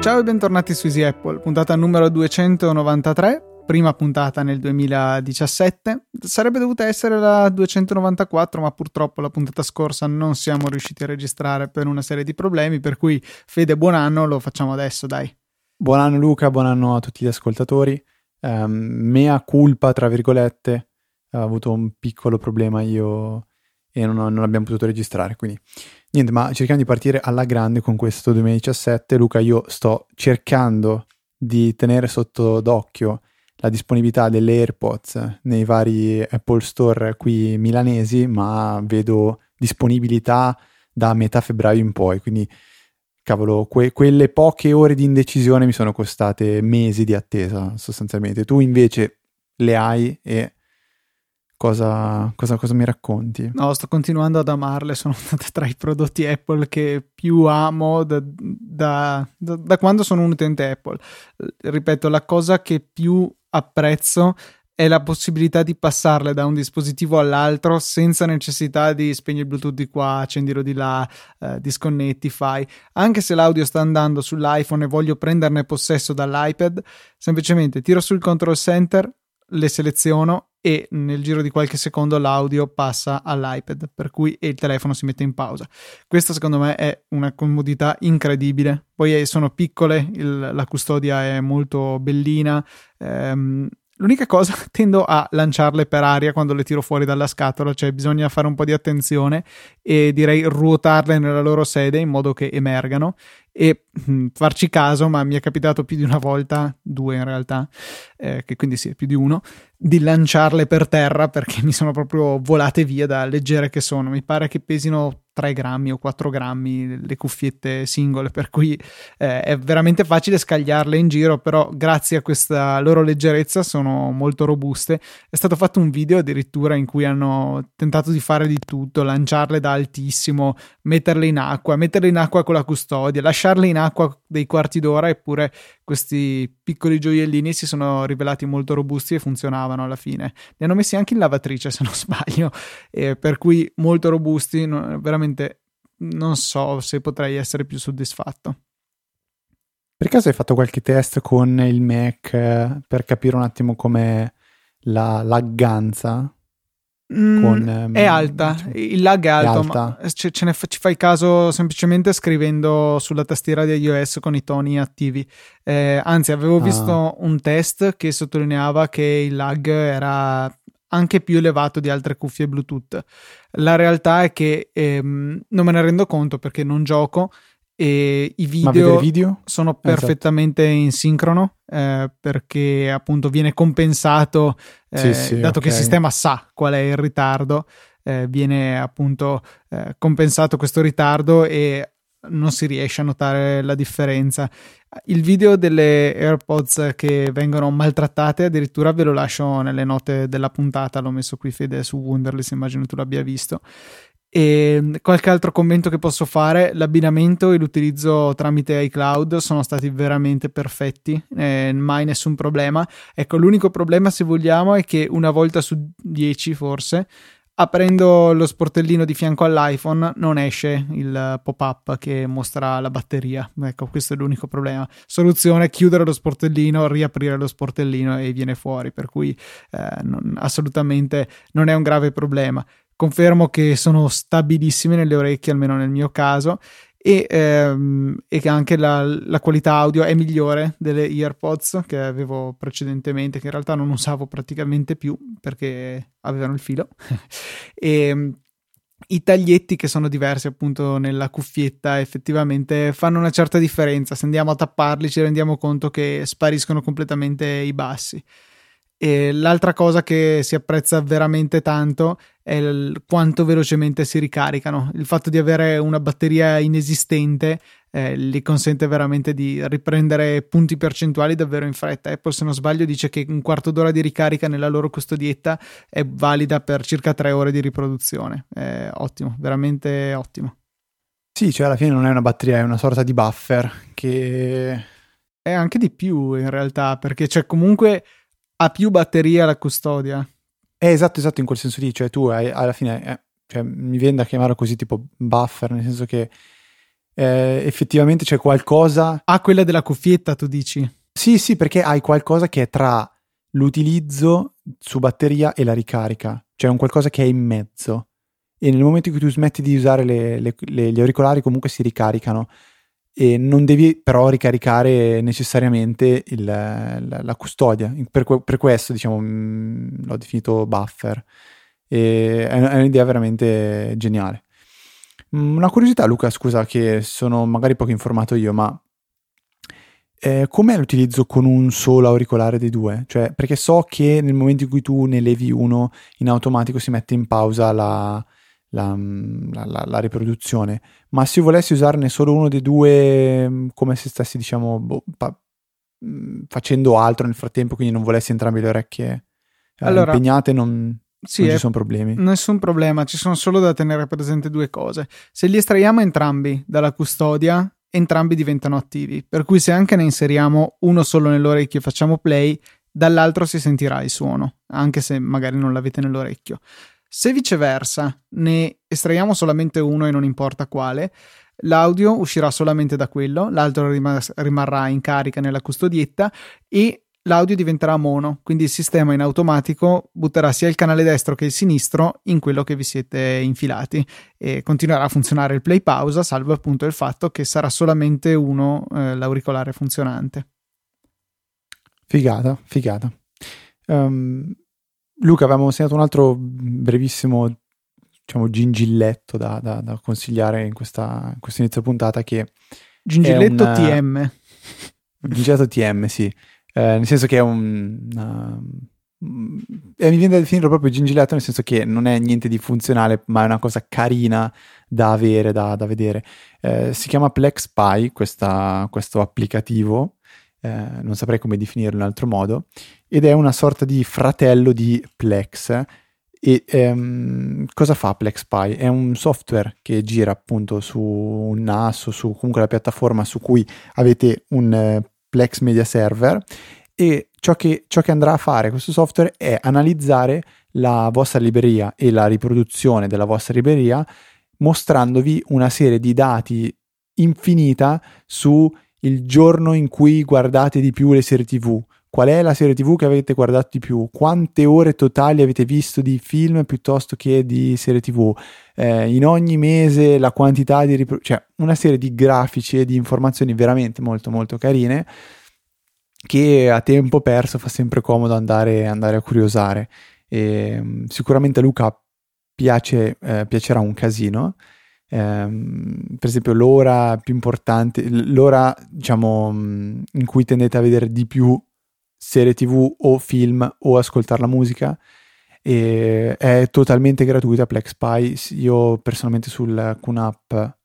Ciao e bentornati su Easy Apple, puntata numero 293, prima puntata nel 2017. Sarebbe dovuta essere la 294, ma purtroppo la puntata scorsa non siamo riusciti a registrare per una serie di problemi, per cui Fede, buon anno, lo facciamo adesso, dai. Buon anno Luca, buon anno a tutti gli ascoltatori. Um, mea culpa, tra virgolette, ho avuto un piccolo problema io e non, non abbiamo potuto registrare, quindi niente, ma cerchiamo di partire alla grande con questo 2017. Luca, io sto cercando di tenere sotto d'occhio la disponibilità delle AirPods nei vari Apple Store qui milanesi, ma vedo disponibilità da metà febbraio in poi, quindi cavolo, que- quelle poche ore di indecisione mi sono costate mesi di attesa sostanzialmente. Tu invece le hai e Cosa, cosa, cosa, mi racconti? No, sto continuando ad amarle, sono tra i prodotti Apple che più amo da, da, da, da, quando sono un utente Apple. Ripeto, la cosa che più apprezzo è la possibilità di passarle da un dispositivo all'altro senza necessità di spegnere il Bluetooth di qua, accendilo di là, eh, disconnetti, fai. Anche se l'audio sta andando sull'iPhone e voglio prenderne possesso dall'iPad, semplicemente tiro sul control center, le seleziono e nel giro di qualche secondo l'audio passa all'iPad, per cui il telefono si mette in pausa. Questa secondo me è una comodità incredibile. Poi eh, sono piccole, il, la custodia è molto bellina. Ehm, L'unica cosa, tendo a lanciarle per aria quando le tiro fuori dalla scatola, cioè bisogna fare un po' di attenzione e direi ruotarle nella loro sede in modo che emergano e mh, mm, farci caso, ma mi è capitato più di una volta, due in realtà, eh, che quindi sì, più di uno, di lanciarle per terra perché mi sono proprio volate via da leggere che sono. Mi pare che pesino 3 grammi o 4 grammi le cuffiette singole, per cui eh, è veramente facile scagliarle in giro, però grazie a questa loro leggerezza sono molto robuste. È stato fatto un video addirittura in cui hanno tentato di fare di tutto, lanciarle da altissimo, metterle in acqua, metterle in acqua con la custodia, lasciarle in acqua dei quarti d'ora, eppure questi piccoli gioiellini si sono rivelati molto robusti e funzionavano alla fine. Li hanno messi anche in lavatrice, se non sbaglio, eh, per cui molto robusti, veramente onestamente non so se potrei essere più soddisfatto. Per caso hai fatto qualche test con il Mac eh, per capire un attimo com'è la lagganza? Mm, con, ehm, è alta, diciamo, il lag è alto, è alta. ma ce, ce ne fa, ci fai caso semplicemente scrivendo sulla tastiera di iOS con i toni attivi. Eh, anzi, avevo ah. visto un test che sottolineava che il lag era anche più elevato di altre cuffie Bluetooth. La realtà è che ehm, non me ne rendo conto perché non gioco e i video, video? sono esatto. perfettamente esatto. in sincrono eh, perché appunto viene compensato eh, sì, sì, dato okay. che il sistema sa qual è il ritardo eh, viene appunto eh, compensato questo ritardo e non si riesce a notare la differenza. Il video delle AirPods che vengono maltrattate, addirittura ve lo lascio nelle note della puntata, l'ho messo qui Fede su Wunderlist, immagino tu l'abbia visto. E qualche altro commento che posso fare: l'abbinamento e l'utilizzo tramite iCloud sono stati veramente perfetti, eh, mai nessun problema. Ecco, l'unico problema, se vogliamo, è che una volta su 10 forse aprendo lo sportellino di fianco all'iPhone non esce il pop-up che mostra la batteria. Ecco, questo è l'unico problema. Soluzione: chiudere lo sportellino, riaprire lo sportellino e viene fuori. Per cui eh, non, assolutamente non è un grave problema. Confermo che sono stabilissime nelle orecchie, almeno nel mio caso, e, ehm, e che anche la, la, qualità audio è migliore delle AirPods che avevo precedentemente, che in realtà non usavo praticamente più perché avevano il filo. e ehm, i taglietti che sono diversi appunto nella cuffietta effettivamente fanno una certa differenza. Se andiamo a tapparli ci rendiamo conto che spariscono completamente i bassi. E l'altra cosa che si apprezza veramente tanto è il, quanto velocemente si ricaricano. Il fatto di avere una batteria inesistente eh, gli consente veramente di riprendere punti percentuali davvero in fretta. Apple, se non sbaglio, dice che un quarto d'ora di ricarica nella loro custodietta è valida per circa tre ore di riproduzione. È ottimo, veramente ottimo. Sì, cioè alla fine non è una batteria, è una sorta di buffer che... È anche di più in realtà, perché c'è comunque ha più batteria la custodia. Eh, esatto, esatto, in quel senso lì, cioè tu hai, alla fine, eh, cioè, mi viene da chiamarlo così tipo buffer, nel senso che eh, effettivamente c'è qualcosa... Ah, quella della cuffietta, tu dici? Sì, sì, perché hai qualcosa che è tra l'utilizzo su batteria e la ricarica, cioè un qualcosa che è in mezzo. E nel momento in cui tu smetti di usare le, le, le, gli auricolari, comunque si ricaricano. E non devi però ricaricare necessariamente il, la, la, custodia. Per, per, questo, diciamo, mm, l'ho definito buffer. E è, è un'idea veramente geniale. Mm, una curiosità, Luca, scusa, che sono magari poco informato io, ma eh, com'è l'utilizzo con un solo auricolare dei due? Cioè, perché so che nel momento in cui tu ne levi uno, in automatico si mette in pausa la, la, mm, la, la riproduzione, ma se volessi usarne solo uno dei due, mm, come se stessi, diciamo, boh, pa- facendo altro nel frattempo, quindi non volessi entrambe le orecchie eh, allora, impegnate, non... Sì, non ci sono problemi. Nessun problema, ci sono solo da tenere presente due cose. Se li estraiamo entrambi dalla custodia, entrambi diventano attivi, per cui se anche ne inseriamo uno solo nell'orecchio e facciamo play, dall'altro si sentirà il suono, anche se magari non l'avete nell'orecchio. Se viceversa ne estraiamo solamente uno e non importa quale, l'audio uscirà solamente da quello, l'altro rimarrà in carica nella custodietta e l'audio diventerà mono, quindi il sistema in automatico butterà sia il canale destro che il sinistro in quello che vi siete infilati e continuerà a funzionare il play pausa, salvo appunto il fatto che sarà solamente uno eh, l'auricolare funzionante. Figata, figata. Um, Luca, avevamo segnato un altro brevissimo diciamo gingilletto da, da, da consigliare in questa, in questa inizio puntata che Gingilletto un, TM. Gingilletto TM, sì eh, nel senso che è un... Uh, eh, mi viene da definirlo proprio gingiletto nel senso che non è niente di funzionale ma è una cosa carina da avere, da, da vedere. Eh, si chiama PlexPy questa, questo applicativo, eh, non saprei come definirlo in altro modo, ed è una sorta di fratello di Plex. E ehm, cosa fa PlexPy? È un software che gira appunto su un NAS o su comunque la piattaforma su cui avete un eh, Plex Media Server e ciò che, ciò che andrà a fare questo software è analizzare la vostra libreria e la riproduzione della vostra libreria mostrandovi una serie di dati infinita su il giorno in cui guardate di più le serie TV, qual è la serie TV che avete guardato di più, quante ore totali avete visto di film piuttosto che di serie TV, eh, in ogni mese la quantità di ripro- cioè una serie di grafici e di informazioni veramente molto molto carine che a tempo perso fa sempre comodo andare, andare a curiosare. E, mm, sicuramente a Luca piace, eh, piacerà un casino. Um, per esempio l'ora più importante, l'ora diciamo mm, in cui tendete a vedere di più serie tv o film o ascoltare la musica e è totalmente gratuita PlexPy io personalmente sul QNAP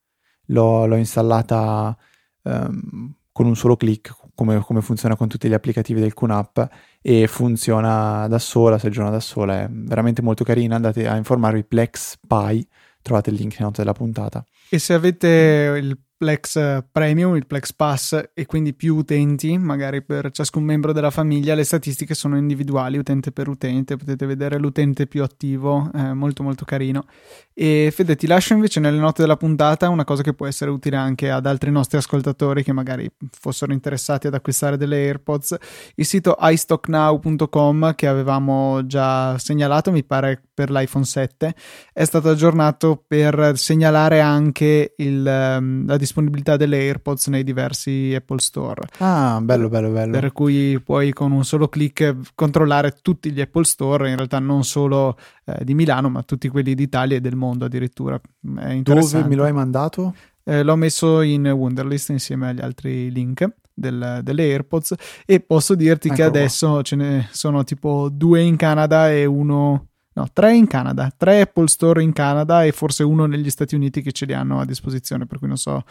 l'ho, l'ho installata um, con un solo clic come, come, funziona con tutti gli applicativi del QNAP e funziona da sola, si aggiorna da sola, è veramente molto carina, andate a informarvi PlexPy, trovate il link nella nota della puntata. E se avete il Plex eh, Premium, il Plex Pass e quindi più utenti, magari per ciascun membro della famiglia, le statistiche sono individuali, utente per utente, potete vedere l'utente più attivo, è molto molto carino. E Fede, ti lascio invece nelle note della puntata una cosa che può essere utile anche ad altri nostri ascoltatori che magari fossero interessati ad acquistare delle AirPods. Il sito istocknow.com che avevamo già segnalato, mi pare per l'iPhone 7, è stato aggiornato per segnalare anche il, ehm, la disponibilità delle AirPods nei diversi Apple Store. Ah, bello, bello, bello. Per cui puoi con un solo clic controllare tutti gli Apple Store, in realtà non solo eh, di Milano, ma tutti quelli d'Italia e del mondo addirittura. Dove me lo hai mandato? Eh, l'ho messo in Wunderlist insieme agli altri link. Del, delle AirPods e posso dirti ecco che adesso qua. ce ne sono tipo due in Canada e uno no, tre in Canada, tre Apple Store in Canada e forse uno negli Stati Uniti che ce li hanno a disposizione, per cui non so.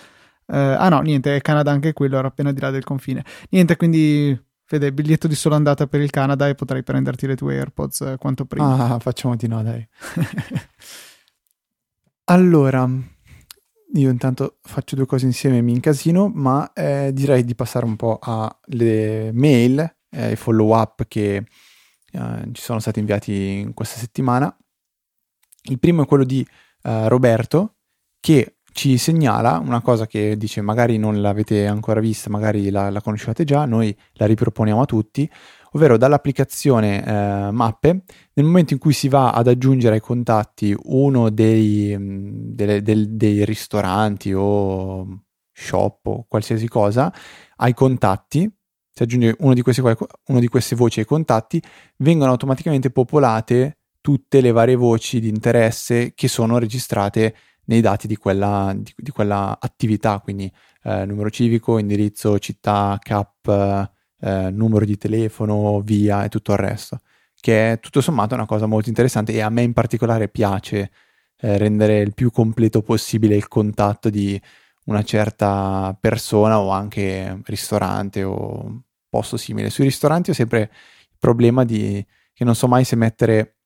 Uh, ah no, niente, è Canada anche quello, era appena di là del confine. Niente, quindi Fede, biglietto di sola andata per il Canada e potrai prenderti le tue AirPods eh, quanto prima. Ah, facciamo di no, dai. allora, io intanto faccio due cose insieme mi incasino, ma eh, direi di passare un po' alle mail, ai eh, follow up che eh, ci sono stati inviati in questa settimana. Il primo è quello di uh, Roberto che ci segnala una cosa che dice magari non l'avete ancora vista, magari la, la conoscevate già, noi la riproponiamo a tutti, ovvero dall'applicazione eh, Mappe, nel momento in cui si va ad aggiungere ai contatti uno dei, mm, delle, del, dei ristoranti o shop o qualsiasi cosa, ai contatti, si aggiunge uno di, queste, uno di queste voci ai contatti, vengono automaticamente popolate tutte le varie voci di interesse che sono registrate nei dati di quella, di, di quella attività, quindi eh, numero civico, indirizzo, città, CAP, eh, numero di telefono, via e tutto il resto, che è tutto sommato una cosa molto interessante e a me in particolare piace eh, rendere il più completo possibile il contatto di una certa persona o anche ristorante o posto simile. Sui ristoranti ho sempre il problema di che non so mai se mettere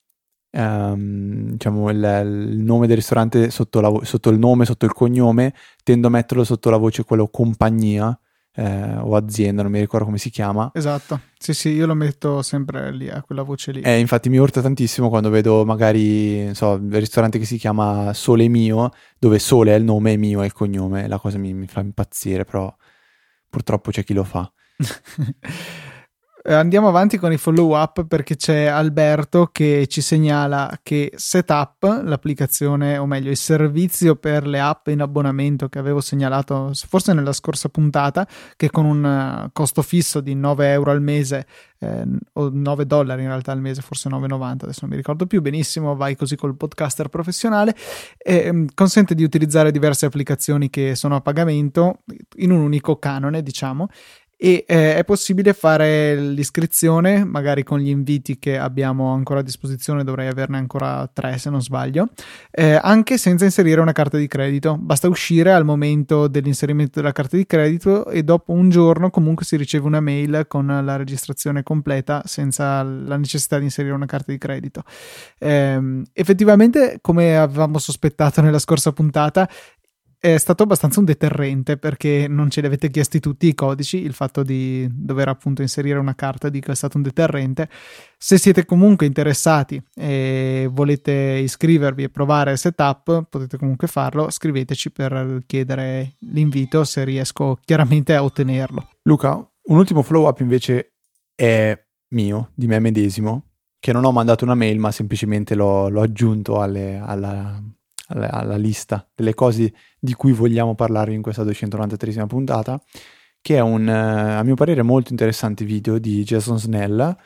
um, diciamo il, il, nome del ristorante sotto, la, sotto, il nome, sotto il cognome, tendo a metterlo sotto la voce quello compagnia eh, o azienda, non mi ricordo come si chiama. Esatto, sì sì, io lo metto sempre lì, a quella voce lì. Eh, infatti mi urta tantissimo quando vedo magari, so, il ristorante che si chiama Sole Mio, dove Sole è il nome e Mio è il cognome, la cosa mi, mi fa impazzire, però purtroppo c'è chi lo fa. Eh, andiamo avanti con i follow up perché c'è Alberto che ci segnala che Setup, l'applicazione o meglio il servizio per le app in abbonamento che avevo segnalato forse nella scorsa puntata, che con un eh, costo fisso di 9 euro al mese eh, o 9 dollari in realtà al mese, forse 9,90, adesso non mi ricordo più benissimo, vai così col podcaster professionale, eh, consente di utilizzare diverse applicazioni che sono a pagamento in un unico canone, diciamo, e eh, è possibile fare l'iscrizione magari con gli inviti che abbiamo ancora a disposizione dovrei averne ancora tre se non sbaglio eh, anche senza inserire una carta di credito. Basta uscire al momento dell'inserimento della carta di credito e dopo un giorno comunque si riceve una mail con la registrazione completa senza la necessità di inserire una carta di credito. Eh, effettivamente come avevamo sospettato nella scorsa puntata è stato abbastanza un deterrente perché non ce li avete chiesti tutti i codici, il fatto di dover appunto inserire una carta dico è stato un deterrente. Se siete comunque interessati e volete iscrivervi e provare il setup, potete comunque farlo, scriveteci per chiedere l'invito se riesco chiaramente a ottenerlo. Luca, un ultimo follow up invece è mio, di me medesimo, che non ho mandato una mail ma semplicemente l'ho, l'ho aggiunto alle, alla alla, alla lista delle cose di cui vogliamo parlare in questa 293esima puntata, che è un, eh, a mio parere, molto interessante video di Jason Snell.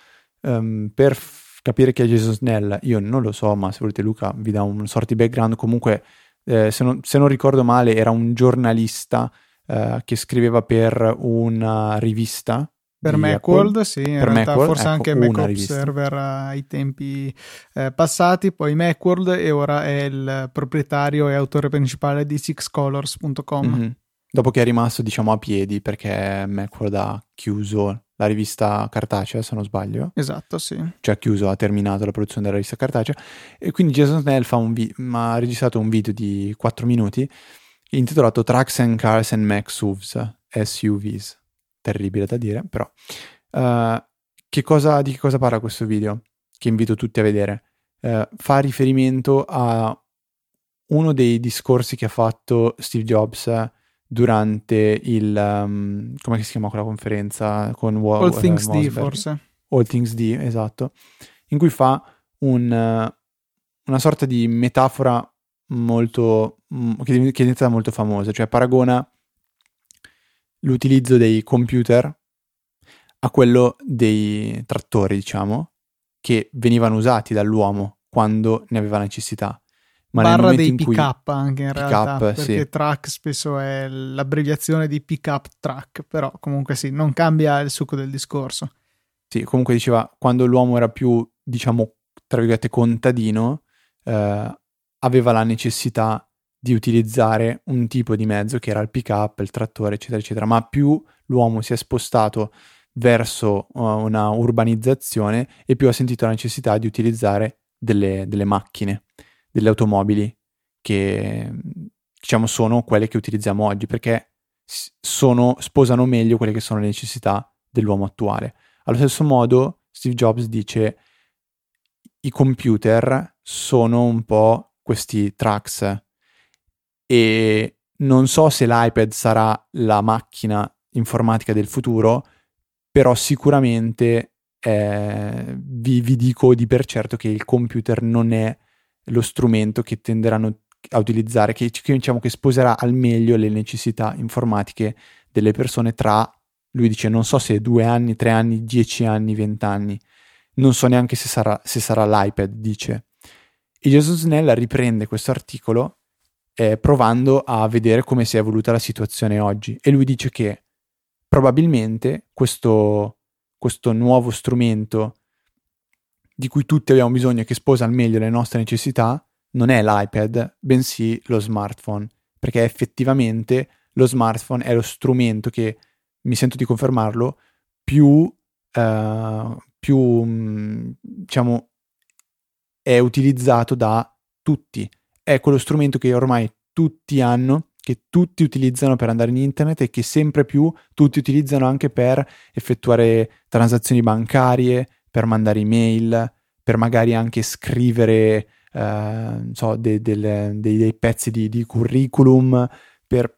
Um, per f- capire chi è Jason Snell, io non lo so, ma se volete Luca vi dà un sorti background. Comunque, eh, se, non, se, non, ricordo male, era un giornalista eh, che scriveva per una rivista per Macworld, sì, in per realtà Macworld, forse ecco, anche Mac Observer ai tempi eh, passati, poi Macworld e ora è il proprietario e autore principale di sixcolors.com. Mm-hmm. Dopo che è rimasto, diciamo, a piedi perché Macworld ha chiuso la rivista cartacea, se non sbaglio. Esatto, sì. Cioè ha chiuso, ha terminato la produzione della rivista cartacea. E quindi Jason Snell vi- ha registrato un video di 4 minuti intitolato Trucks and Cars and Mac SUVs, SUVs terribile da dire, però. Uh, che cosa, di che cosa parla questo video? Che invito tutti a vedere. Uh, fa riferimento a uno dei discorsi che ha fatto Steve Jobs durante il... Um, come si chiama quella conferenza? Con All uh, Things D, forse. All Things D, esatto. In cui fa un, una sorta di metafora molto... Mm, che è diventata molto famosa, cioè paragona l'utilizzo dei computer a quello dei trattori, diciamo, che venivano usati dall'uomo quando ne aveva necessità. Ma Barra dei pick up anche in realtà, perché sì. truck spesso è l'abbreviazione di pick up truck, però comunque sì, non cambia il succo del discorso. Sì, comunque diceva, quando l'uomo era più, diciamo, tra virgolette, contadino, eh, aveva la necessità di utilizzare un tipo di mezzo che era il pick up, il trattore, eccetera, eccetera, ma più l'uomo si è spostato verso uh, una urbanizzazione e più ha sentito la necessità di utilizzare delle, delle macchine, delle automobili che diciamo sono quelle che utilizziamo oggi perché sono, sposano meglio quelle che sono le necessità dell'uomo attuale. Allo stesso modo Steve Jobs dice i computer sono un po' questi trucks e non so se l'iPad sarà la macchina informatica del futuro, però sicuramente eh, vi, vi, dico di per certo che il computer non è lo strumento che tenderanno a utilizzare, che, che, diciamo che sposerà al meglio le necessità informatiche delle persone tra, lui dice, non so se due anni, tre anni, dieci anni, vent'anni, non so neanche se sarà, se sarà l'iPad, dice. E Jason Snell riprende questo articolo eh, provando a vedere come si è evoluta la situazione oggi e lui dice che probabilmente questo, questo nuovo strumento di cui tutti abbiamo bisogno e che sposa al meglio le nostre necessità non è l'iPad, bensì lo smartphone, perché effettivamente lo smartphone è lo strumento che, mi sento di confermarlo, più, uh, più mm, diciamo, è utilizzato da tutti. È quello strumento che ormai tutti hanno, che tutti utilizzano per andare in internet e che sempre più tutti utilizzano anche per effettuare transazioni bancarie, per mandare email, per magari anche scrivere eh, so, de, de, de, dei, pezzi di, di curriculum, per...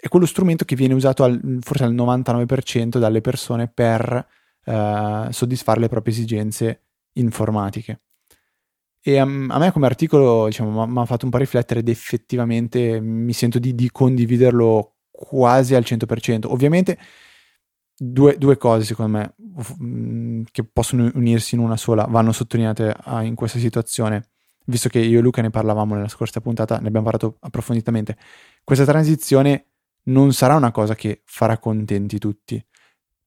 è quello strumento che viene usato al, forse al 99% dalle persone per eh, soddisfare le proprie esigenze informatiche. E a, a me come articolo diciamo, mi ha fatto un po' riflettere ed effettivamente mi sento di, di condividerlo quasi al 100%. Ovviamente due, due, cose secondo me mm, che possono unirsi in una sola vanno sottolineate ah, in questa situazione visto che io e Luca ne parlavamo nella scorsa puntata, ne abbiamo parlato approfonditamente, questa transizione non sarà una cosa che farà contenti tutti.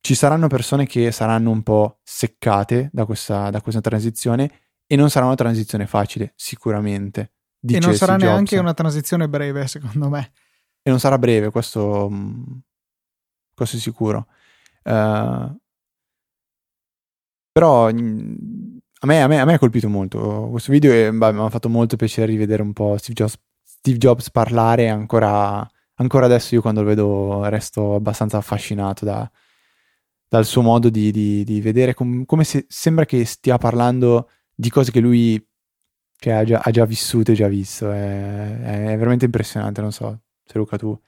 Ci saranno persone che saranno un po' seccate da questa, da questa transizione e non sarà una transizione facile, sicuramente. E non sarà Jobs. neanche una transizione breve, secondo me. E non sarà breve, questo, questo è sicuro. Uh, però a me, a, me, a me, ha colpito molto questo video e mi ha fatto molto piacere rivedere un po' Steve Jobs, Steve Jobs parlare ancora, ancora, adesso io quando lo vedo resto abbastanza affascinato da, dal suo modo di, di, di vedere com- come se sembra che stia parlando di cose che lui cioè, ha, già, ha già vissuto e già visto è, è veramente impressionante non so se Luca tu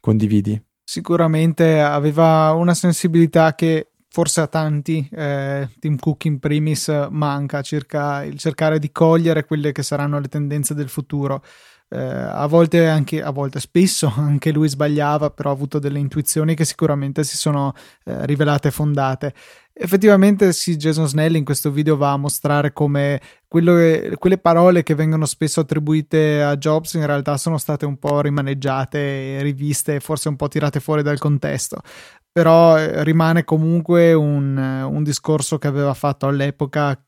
condividi sicuramente aveva una sensibilità che forse a tanti, eh, Tim Cook in primis, manca circa il cercare di cogliere quelle che saranno le tendenze del futuro. Eh, a volte anche a volte spesso anche lui sbagliava però ha avuto delle intuizioni che sicuramente si sono eh, rivelate fondate. Effettivamente sì Jason Snell in questo video va a mostrare come quello, quelle parole che vengono spesso attribuite a Jobs in realtà sono state un po' rimaneggiate riviste forse un po' tirate fuori dal contesto. Però eh, rimane comunque un, un discorso che aveva fatto all'epoca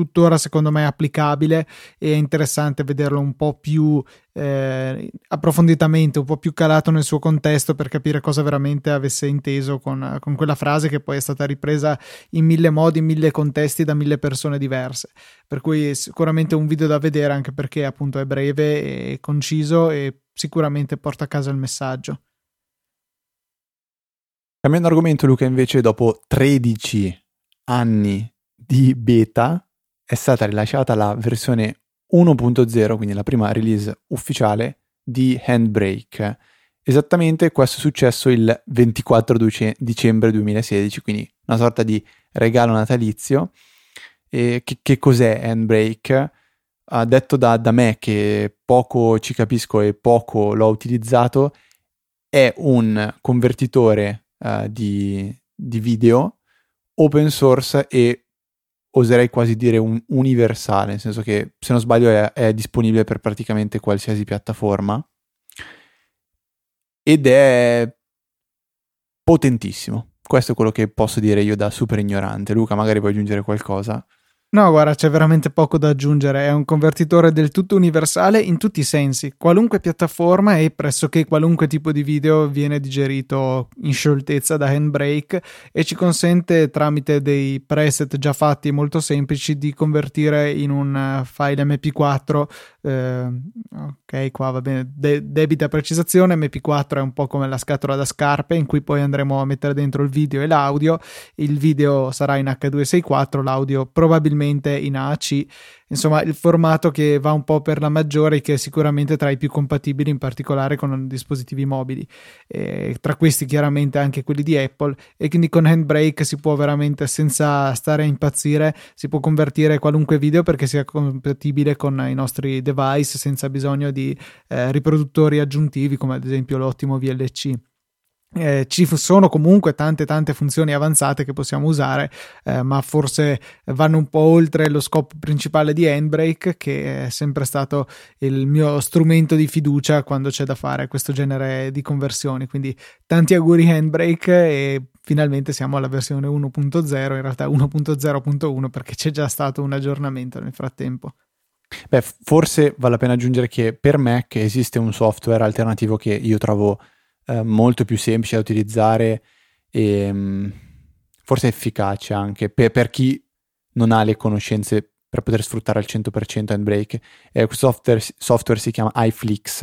tuttora secondo me applicabile e è interessante vederlo un po' più eh, approfonditamente, un po' più calato nel suo contesto per capire cosa veramente avesse inteso con, con, quella frase che poi è stata ripresa in mille modi, in mille contesti da mille persone diverse. Per cui sicuramente un video da vedere anche perché appunto è breve e conciso e sicuramente porta a casa il messaggio. Cambiando argomento, Luca, invece, dopo 13 anni di beta è stata rilasciata la versione 1.0, quindi la prima release ufficiale di Handbrake. Esattamente questo è successo il 24 dicembre 2016, quindi una sorta di regalo natalizio. E che, che cos'è Handbrake? Uh, detto da, da me che poco ci capisco e poco l'ho utilizzato, è un convertitore uh, di, di, video open source e oserei quasi dire un universale, nel senso che se non sbaglio è, è disponibile per praticamente qualsiasi piattaforma ed è potentissimo. Questo è quello che posso dire io da super ignorante. Luca, magari vuoi aggiungere qualcosa? No, guarda, c'è veramente poco da aggiungere. È un convertitore del tutto universale in tutti i sensi. Qualunque piattaforma e pressoché qualunque tipo di video viene digerito in scioltezza da Handbrake e ci consente tramite dei preset già fatti molto semplici di convertire in un eh, file MP4. Eh, ok, qua va bene. De- debita precisazione. MP4 è un po' come la scatola da scarpe in cui poi andremo a mettere dentro il video e l'audio. Il video sarà in H264, l'audio probabilmente in AC, insomma il formato che va un po' per la maggiore che è sicuramente tra i più compatibili in particolare con dispositivi mobili, e tra questi chiaramente anche quelli di Apple e quindi con Handbrake si può veramente senza stare a impazzire, si può convertire qualunque video perché sia compatibile con i nostri device senza bisogno di eh, riproduttori aggiuntivi come ad esempio l'ottimo VLC. Eh, ci sono comunque tante tante funzioni avanzate che possiamo usare eh, ma forse vanno un po' oltre lo scopo principale di Handbrake che è sempre stato il mio strumento di fiducia quando c'è da fare questo genere di conversioni quindi tanti auguri Handbrake e finalmente siamo alla versione 1.0 in realtà 1.0.1 perché c'è già stato un aggiornamento nel frattempo Beh, forse vale la pena aggiungere che per Mac esiste un software alternativo che io trovo eh, molto più semplice da utilizzare e um, forse efficace anche per, per, chi non ha le conoscenze per poter sfruttare al 100% Handbrake. Eh, questo software, software, si chiama iFlix,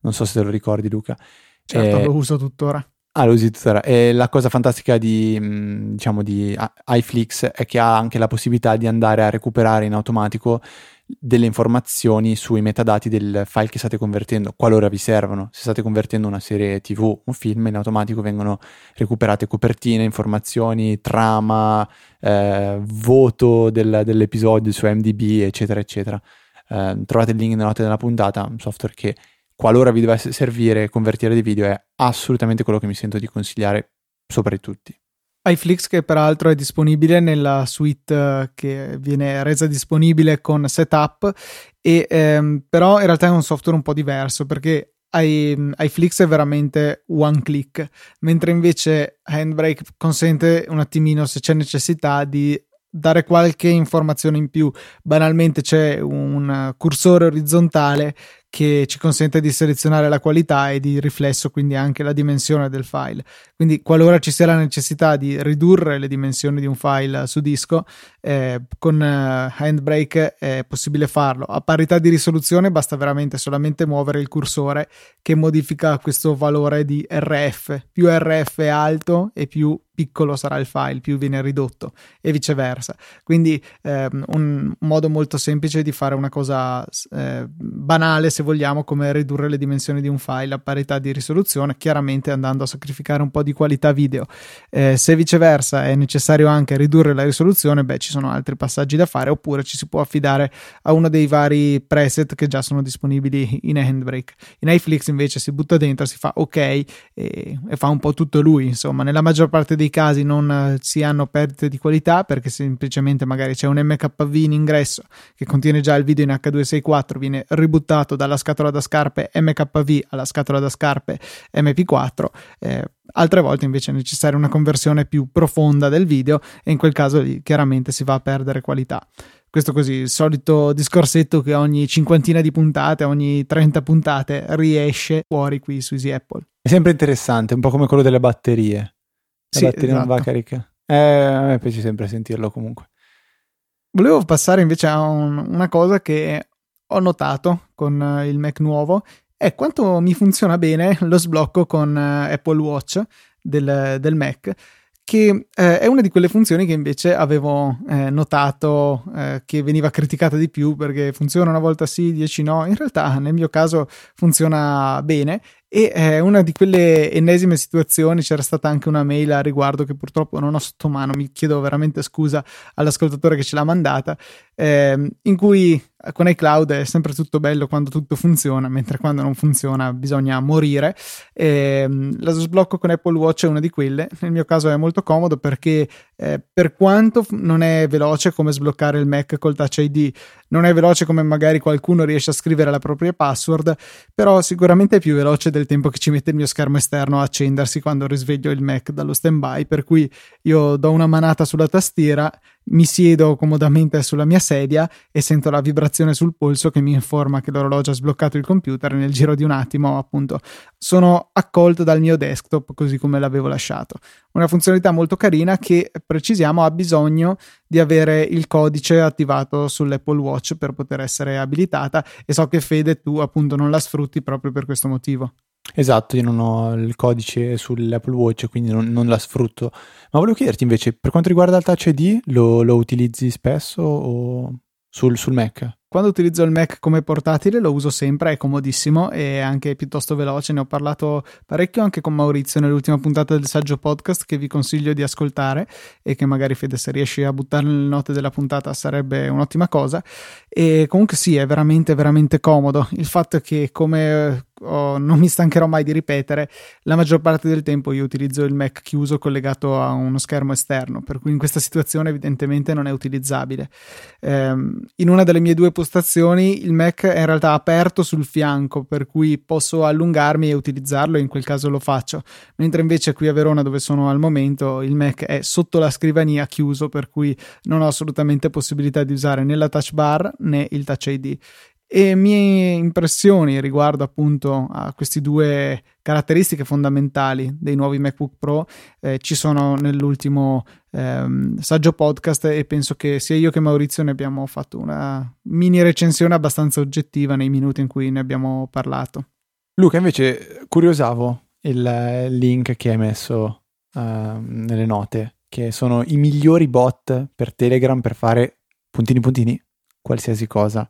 non so se te lo ricordi Luca. Certo, eh, lo uso tuttora. Ah, lo usi tuttora. E la cosa fantastica di, mm, diciamo, di iFlix è che ha anche la possibilità di andare a recuperare in automatico delle informazioni sui metadati del file che state convertendo, qualora vi servono. Se state convertendo una serie TV, un film, in automatico vengono recuperate copertine, informazioni, trama, eh, voto del, dell'episodio su MDB, eccetera, eccetera. Eh, trovate il link nella note della puntata, un software che qualora vi dovesse servire convertire dei video è assolutamente quello che mi sento di consigliare sopra tutti iFlix che peraltro è disponibile nella suite eh, che viene resa disponibile con setup e ehm, però in realtà è un software un po' diverso perché iFlix è veramente one click mentre invece Handbrake consente un attimino se c'è necessità di dare qualche informazione in più banalmente c'è un cursore orizzontale che ci consente di selezionare la qualità e di riflesso quindi anche la dimensione del file. Quindi qualora ci sia la necessità di ridurre le dimensioni di un file su disco, eh, con eh, Handbrake è possibile farlo. A parità di risoluzione basta veramente solamente muovere il cursore che modifica questo valore di RF. Più RF è alto e più piccolo sarà il file, più viene ridotto e viceversa. Quindi ehm, un modo molto semplice di fare una cosa eh, banale, se vogliamo, come ridurre le dimensioni di un file a parità di risoluzione, chiaramente andando a sacrificare un po' di qualità video. Eh, se viceversa è necessario anche ridurre la risoluzione, beh, ci sono altri passaggi da fare, oppure ci si può affidare a uno dei vari preset che già sono disponibili in Handbrake. In iFlix invece si butta dentro, si fa ok e, e fa un po' tutto lui, insomma, nella maggior parte dei dei casi non eh, si hanno perdite di qualità perché semplicemente magari c'è un MKV in ingresso che contiene già il video in H264, viene ributtato dalla scatola da scarpe MKV alla scatola da scarpe MP4. Eh, altre volte invece è necessaria una conversione più profonda del video e in quel caso lì chiaramente si va a perdere qualità questo così, il solito discorsetto che ogni cinquantina di puntate, ogni 30 puntate riesce fuori qui su Easy Apple. È sempre interessante, un po' come quello delle batterie. Sì, batteria esatto. non va esatto. carica. Eh, a me piace sempre sentirlo comunque. Volevo passare invece a un, una cosa che ho notato con uh, il Mac nuovo è quanto mi funziona bene lo sblocco con uh, Apple Watch del, del Mac che eh, è una di quelle funzioni che invece avevo eh, notato eh, che veniva criticata di più perché funziona una volta sì, dieci no. In realtà nel mio caso funziona bene e è una di quelle ennesime situazioni. C'era stata anche una mail a riguardo che purtroppo non ho sotto mano. Mi chiedo veramente scusa all'ascoltatore che ce l'ha mandata. Eh, in cui con iCloud è sempre tutto bello quando tutto funziona, mentre quando non funziona bisogna morire. E, lo sblocco con Apple Watch è una di quelle. Nel mio caso è molto comodo perché eh, per quanto non è veloce come sbloccare il Mac col Touch ID, non è veloce come magari qualcuno riesce a scrivere la propria password, però sicuramente è più veloce del tempo che ci mette il mio schermo esterno a accendersi quando risveglio il Mac dallo standby, per cui io do una manata sulla tastiera mi siedo comodamente sulla mia sedia e sento la vibrazione sul polso che mi informa che l'orologio ha sbloccato il computer e nel giro di un attimo appunto sono accolto dal mio desktop così come l'avevo lasciato. Una funzionalità molto carina che precisiamo ha bisogno di avere il codice attivato sull'Apple Watch per poter essere abilitata e so che Fede tu appunto non la sfrutti proprio per questo motivo. Esatto, io non ho il codice sull'Apple Watch, quindi non, non la sfrutto. Ma volevo chiederti invece, per quanto riguarda il Touch ID, lo, lo utilizzi spesso o sul, sul Mac? Quando utilizzo il Mac come portatile lo uso sempre, è comodissimo e anche piuttosto veloce. Ne ho parlato parecchio anche con Maurizio nell'ultima puntata del saggio podcast che vi consiglio di ascoltare e che magari Fede se riesci a buttarlo nelle note della puntata sarebbe un'ottima cosa. E comunque sì, è veramente veramente comodo. Il fatto è che come oh, non mi stancherò mai di ripetere, la maggior parte del tempo io utilizzo il Mac chiuso collegato a uno schermo esterno, per cui in questa situazione evidentemente non è utilizzabile. Um, in una delle mie due postazioni il Mac è in realtà aperto sul fianco, per cui posso allungarmi e utilizzarlo e in quel caso lo faccio, mentre invece qui a Verona dove sono al momento il Mac è sotto la scrivania chiuso, per cui non ho assolutamente possibilità di usare né la touch bar né il touch ID e mie impressioni riguardo appunto a queste due caratteristiche fondamentali dei nuovi MacBook Pro eh, ci sono nell'ultimo ehm, saggio podcast e penso che sia io che Maurizio ne abbiamo fatto una mini recensione abbastanza oggettiva nei minuti in cui ne abbiamo parlato. Luca, invece, curiosavo il link che hai messo uh, nelle note, che sono i migliori bot per Telegram per fare puntini puntini, qualsiasi cosa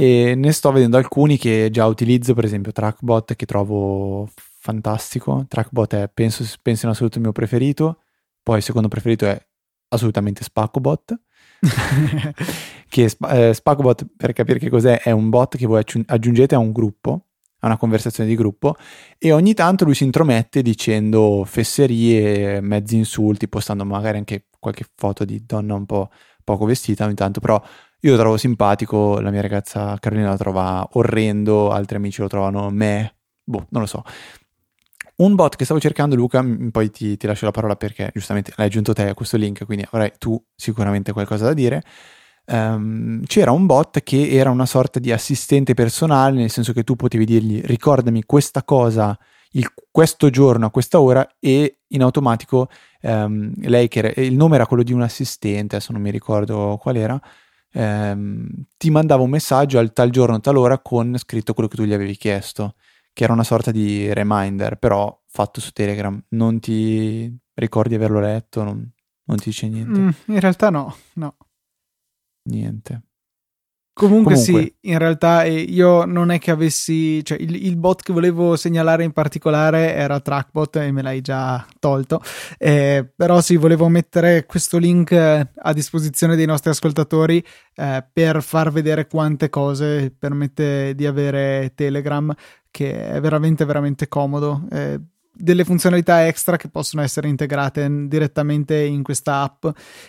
e ne sto vedendo alcuni che già utilizzo, per esempio Trackbot che trovo fantastico. Trackbot è, penso, penso in assoluto il mio preferito, poi il secondo preferito è assolutamente Spaccobot. che eh, Spaccobot, per capire che cos'è, è un bot che voi aggiungete a un gruppo, a una conversazione di gruppo, e ogni tanto lui si intromette dicendo fesserie, mezzi insulti, postando magari anche qualche foto di donna un po' poco vestita ogni tanto, però io lo trovo simpatico, la mia ragazza Carolina lo trova orrendo, altri amici lo trovano me, boh, non lo so. Un bot che stavo cercando, Luca, poi ti, ti lascio la parola perché giustamente l'hai aggiunto te a questo link, quindi avrai tu sicuramente qualcosa da dire. Um, c'era un bot che era una sorta di assistente personale, nel senso che tu potevi dirgli ricordami questa cosa il, questo giorno a questa ora e in automatico um, lei che era, il nome era quello di un assistente, adesso non mi ricordo qual era, ehm, ti mandava un messaggio al tal giorno, tal ora con scritto quello che tu gli avevi chiesto, che era una sorta di reminder, però fatto su Telegram. Non ti ricordi di averlo letto? Non, non ti dice niente? Mm, in realtà no, no. Niente. Comunque, Comunque, sì, in realtà eh, io non è che avessi, cioè il, il, bot che volevo segnalare in particolare era Trackbot e me l'hai già tolto, eh, però sì, volevo mettere questo link eh, a disposizione dei nostri ascoltatori eh, per far vedere quante cose permette di avere Telegram, che è veramente, veramente comodo. Eh, delle funzionalità extra che possono essere integrate direttamente in questa app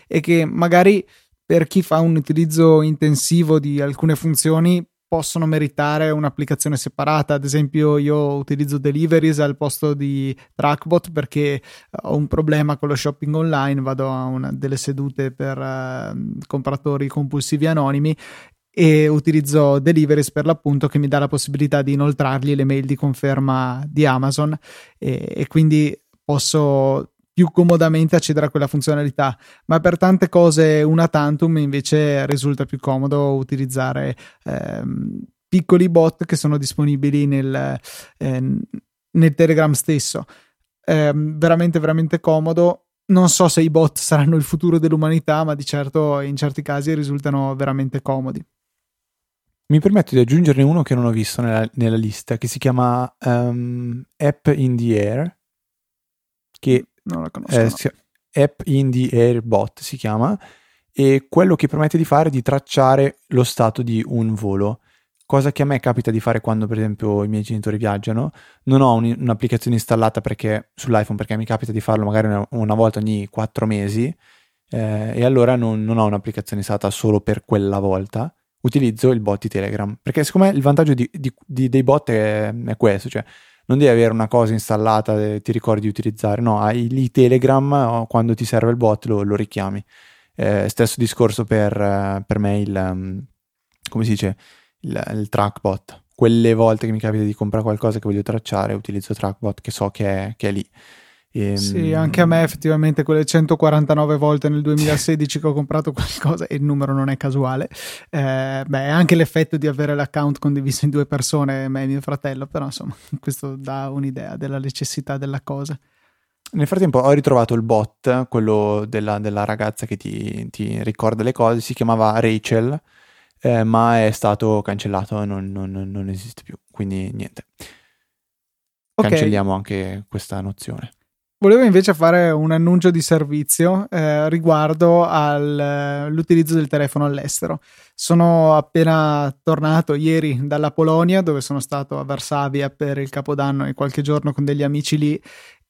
e che magari per chi fa un utilizzo intensivo di alcune funzioni possono meritare un'applicazione separata. Ad esempio, io utilizzo Deliveries al posto di Trackbot perché ho un problema con lo shopping online, vado a una delle sedute per uh, compratori compulsivi anonimi e utilizzo Deliveries per l'appunto che mi dà la possibilità di inoltrargli le mail di conferma di Amazon e, e quindi posso più comodamente accedere a quella funzionalità, ma per tante cose una tantum invece risulta più comodo utilizzare ehm, piccoli bot che sono disponibili nel, eh, nel Telegram stesso. Eh, veramente, veramente comodo. Non so se i bot saranno il futuro dell'umanità, ma di certo in certi casi risultano veramente comodi. Mi permetto di aggiungerne uno che non ho visto nella, nella lista, che si chiama um, App in the Air, che non la conosco. Eh, no. App Indie Airbot si chiama e quello che permette di fare è di tracciare lo stato di un volo. Cosa che a me capita di fare quando, per esempio, i miei genitori viaggiano. Non ho un, un'applicazione installata perché, sull'iPhone perché mi capita di farlo magari una, una volta ogni quattro mesi eh, e allora non, non, ho un'applicazione installata solo per quella volta. Utilizzo il bot di Telegram perché, secondo me, il vantaggio di, di, di, dei bot è, è questo: cioè non devi avere una cosa installata e ti ricordi di utilizzare, no, hai lì Telegram, quando ti serve il bot lo, lo richiami. Eh, stesso discorso per, eh, per me il, um, come si dice, il, il trackbot. Quelle volte che mi capita di comprare qualcosa che voglio tracciare, utilizzo trackbot che so che è, che è lì. E, sì, anche a me effettivamente quelle 149 volte nel 2016 che ho comprato qualcosa e il numero non è casuale. Eh, beh, anche l'effetto di avere l'account condiviso in due persone, me e mio fratello, però insomma, questo dà un'idea della necessità della cosa. Nel frattempo ho ritrovato il bot, quello della, della ragazza che ti, ti, ricorda le cose, si chiamava Rachel, eh, ma è stato cancellato, non, non, non esiste più, quindi niente. Okay. Cancelliamo anche questa nozione. Volevo invece fare un annuncio di servizio eh, riguardo all'utilizzo del telefono all'estero. Sono appena tornato ieri dalla Polonia, dove sono stato a Varsavia per il Capodanno e qualche giorno con degli amici lì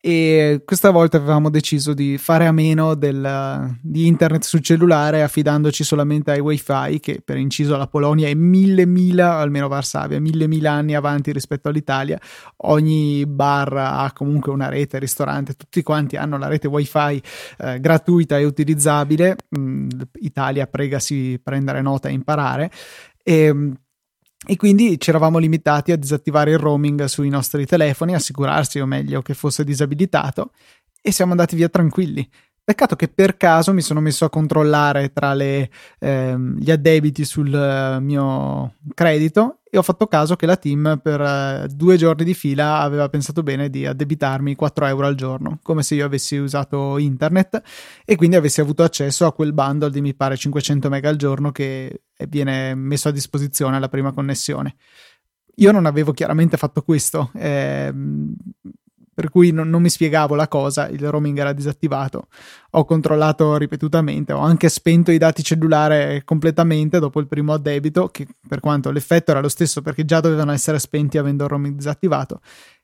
e questa volta avevamo deciso di fare a meno del, di internet sul cellulare affidandoci solamente ai wifi che per inciso la Polonia è mille mila, almeno Varsavia, mille mila anni avanti rispetto all'Italia. Ogni bar ha comunque una rete, ristorante, tutti quanti hanno la rete wifi eh, gratuita e utilizzabile. Mm, Italia pregasi prendere nota e imparare. E e quindi ci eravamo limitati a disattivare il roaming sui nostri telefoni, assicurarsi o meglio che fosse disabilitato e siamo andati via tranquilli. Peccato che per caso mi sono messo a controllare tra le, ehm, gli addebiti sul uh, mio credito e ho fatto caso che la team per uh, due giorni di fila aveva pensato bene di addebitarmi 4 euro al giorno, come se io avessi usato internet e quindi avessi avuto accesso a quel bundle di mi pare 500 mega al giorno che viene messo a disposizione alla prima connessione. Io non avevo chiaramente fatto questo. Eh, per cui non, non, mi spiegavo la cosa, il roaming era disattivato. Ho controllato ripetutamente, ho anche spento i dati cellulare completamente dopo il primo addebito, che per quanto l'effetto era lo stesso perché già dovevano essere spenti avendo il roaming disattivato.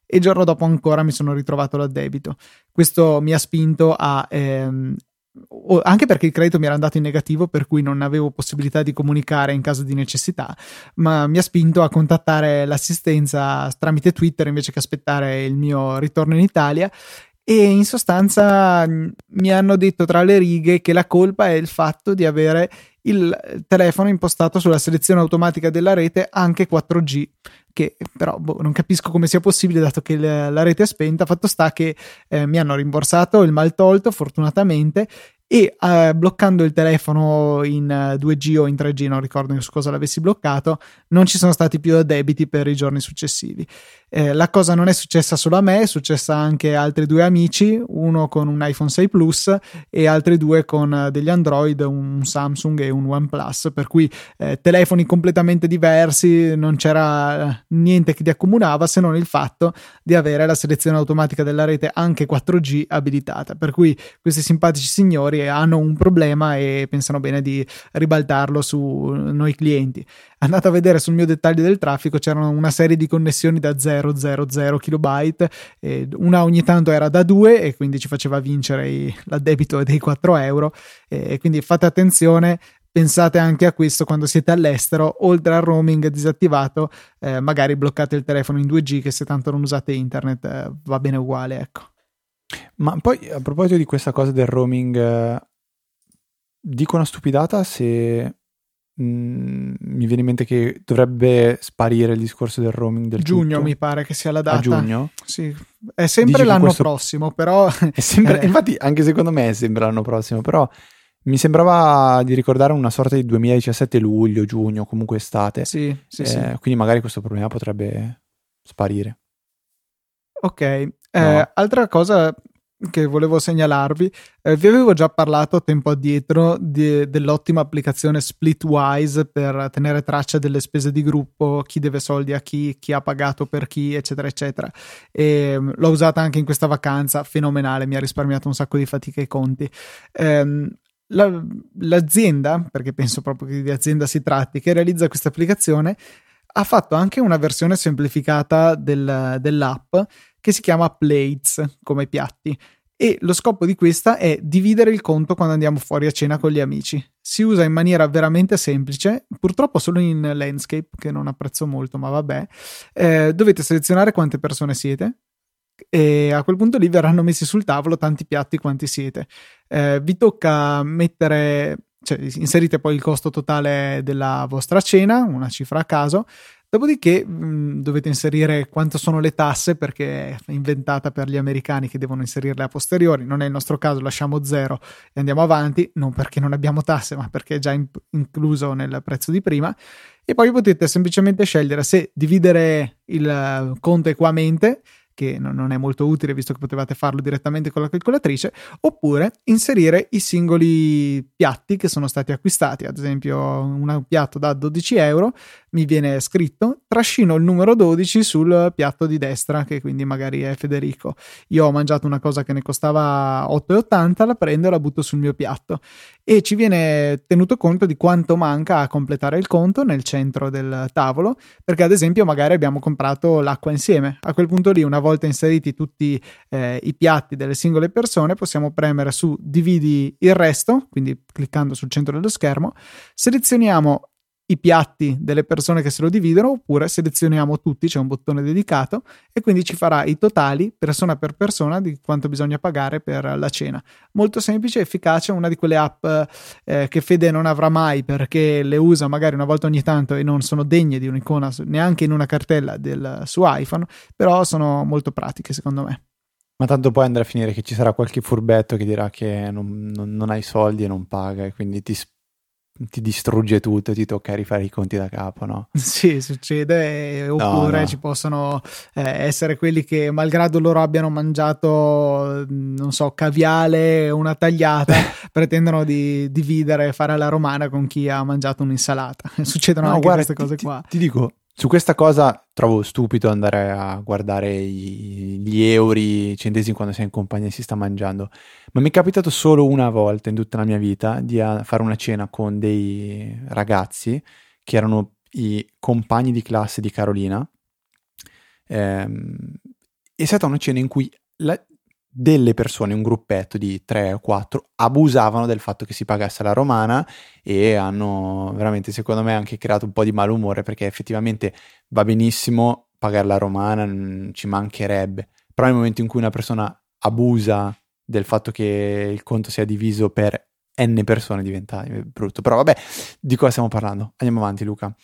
E il giorno dopo ancora mi sono ritrovato l'addebito. Questo mi ha spinto a ehm, anche perché il credito mi era andato in negativo, per cui non avevo possibilità di comunicare in caso di necessità, ma mi ha spinto a contattare l'assistenza tramite Twitter invece che aspettare il mio ritorno in Italia. E in sostanza mi hanno detto tra le righe che la colpa è il fatto di avere il telefono impostato sulla selezione automatica della rete anche 4G che però boh, non capisco come sia possibile dato che la, la rete è spenta. Fatto sta che eh, mi hanno rimborsato il mal tolto, fortunatamente, e eh, bloccando il telefono in 2G eh, o in 3G, non ricordo su cosa l'avessi bloccato, non ci sono stati più debiti per i giorni successivi. Eh, la cosa non è successa solo a me, è successa anche a altri due amici, uno con un iPhone 6 Plus e altri due con eh, degli Android, un Samsung e un OnePlus, per cui eh, telefoni completamente diversi, non c'era niente che li accomunava se non il fatto di avere la selezione automatica della rete anche 4G abilitata, per cui questi simpatici signori hanno un problema e pensano bene di ribaltarlo su noi clienti. Andato a vedere sul mio dettaglio del traffico c'erano una serie di connessioni da 000 kilobyte una ogni tanto era da 2 e quindi ci faceva vincere l'addebito dei 4 euro e quindi fate attenzione pensate anche a questo quando siete all'estero oltre al roaming disattivato eh, magari bloccate il telefono in 2G che se tanto non usate internet eh, va bene uguale ecco ma poi a proposito di questa cosa del roaming eh, dico una stupidata se Mm, mi viene in mente che dovrebbe sparire il discorso del roaming del giugno, tutto. mi pare che sia la data. A giugno? Sì, è sempre Dici l'anno questo... prossimo, però. Sempre... Eh. Infatti, anche secondo me è sempre l'anno prossimo, però mi sembrava di ricordare una sorta di 2017 luglio, giugno, comunque estate. Sì, sì, eh, sì. Quindi magari questo problema potrebbe sparire. Ok, eh, no. altra cosa che volevo segnalarvi. Eh, vi avevo già parlato tempo addietro di, dell'ottima applicazione Splitwise per tenere traccia delle spese di gruppo, chi deve soldi a chi, chi ha pagato per chi, eccetera, eccetera. E, mm, l'ho usata anche in questa vacanza, fenomenale, mi ha risparmiato un sacco di fatica ai conti. Eh, la, l'azienda, perché penso proprio che di azienda si tratti, che realizza questa applicazione, ha fatto anche una versione semplificata del, dell'app che si chiama Plates come piatti e lo scopo di questa è dividere il conto quando andiamo fuori a cena con gli amici. Si usa in maniera veramente semplice, purtroppo solo in landscape, che non apprezzo molto, ma vabbè. Eh, dovete selezionare quante persone siete e a quel punto lì verranno messi sul tavolo tanti piatti quanti siete. Eh, vi tocca mettere, cioè inserite poi il costo totale della vostra cena, una cifra a caso, Dopodiché mh, dovete inserire quanto sono le tasse perché è inventata per gli americani che devono inserirle a posteriori. Non è il nostro caso, lasciamo zero e andiamo avanti, non perché non abbiamo tasse, ma perché è già in- incluso nel prezzo di prima. E poi potete semplicemente scegliere se dividere il conto equamente che non è molto utile visto che potevate farlo direttamente con la calcolatrice, oppure inserire i singoli piatti che sono stati acquistati, ad esempio un piatto da 12 euro, mi viene scritto, trascino il numero 12 sul piatto di destra, che quindi magari è Federico. Io ho mangiato una cosa che ne costava 8,80, la prendo e la butto sul mio piatto e ci viene tenuto conto di quanto manca a completare il conto nel centro del tavolo, perché ad esempio magari abbiamo comprato l'acqua insieme. A quel punto lì, una volta inseriti tutti eh, i piatti delle singole persone, possiamo premere su dividi il resto, quindi cliccando sul centro dello schermo, selezioniamo i piatti delle persone che se lo dividono oppure selezioniamo tutti, c'è un bottone dedicato e quindi ci farà i totali persona per persona di quanto bisogna pagare per la cena. Molto semplice, efficace, una di quelle app eh, che Fede non avrà mai perché le usa magari una volta ogni tanto e non sono degne di un'icona neanche in una cartella del suo iPhone, però sono molto pratiche secondo me. Ma tanto poi andrà a finire che ci sarà qualche furbetto che dirà che non, non, non hai soldi e non paga e quindi ti ti distrugge tutto e ti tocca rifare i conti da capo, no? Sì, succede, oppure no, no. ci possono eh, essere quelli che, malgrado loro abbiano mangiato, non so, caviale, una tagliata, pretendono di dividere, fare la romana con chi ha mangiato un'insalata. Succedono no, anche guarda, queste cose ti, qua. Ti, ti dico, su questa cosa trovo stupido andare a guardare gli euro, i centesimi quando sei in compagnia e si sta mangiando, ma mi è capitato solo una volta in tutta la mia vita di fare una cena con dei ragazzi che erano i compagni di classe di Carolina. Ehm, è stata una cena in cui la, delle persone, un gruppetto di tre o quattro, abusavano del fatto che si pagasse la romana e hanno veramente, secondo me, anche creato un po' di malumore perché effettivamente va benissimo pagare la romana, ci mancherebbe, però nel momento in cui una persona abusa del fatto che il conto sia diviso per n persone diventa brutto. Però vabbè, di cosa stiamo parlando? Andiamo avanti, Luca.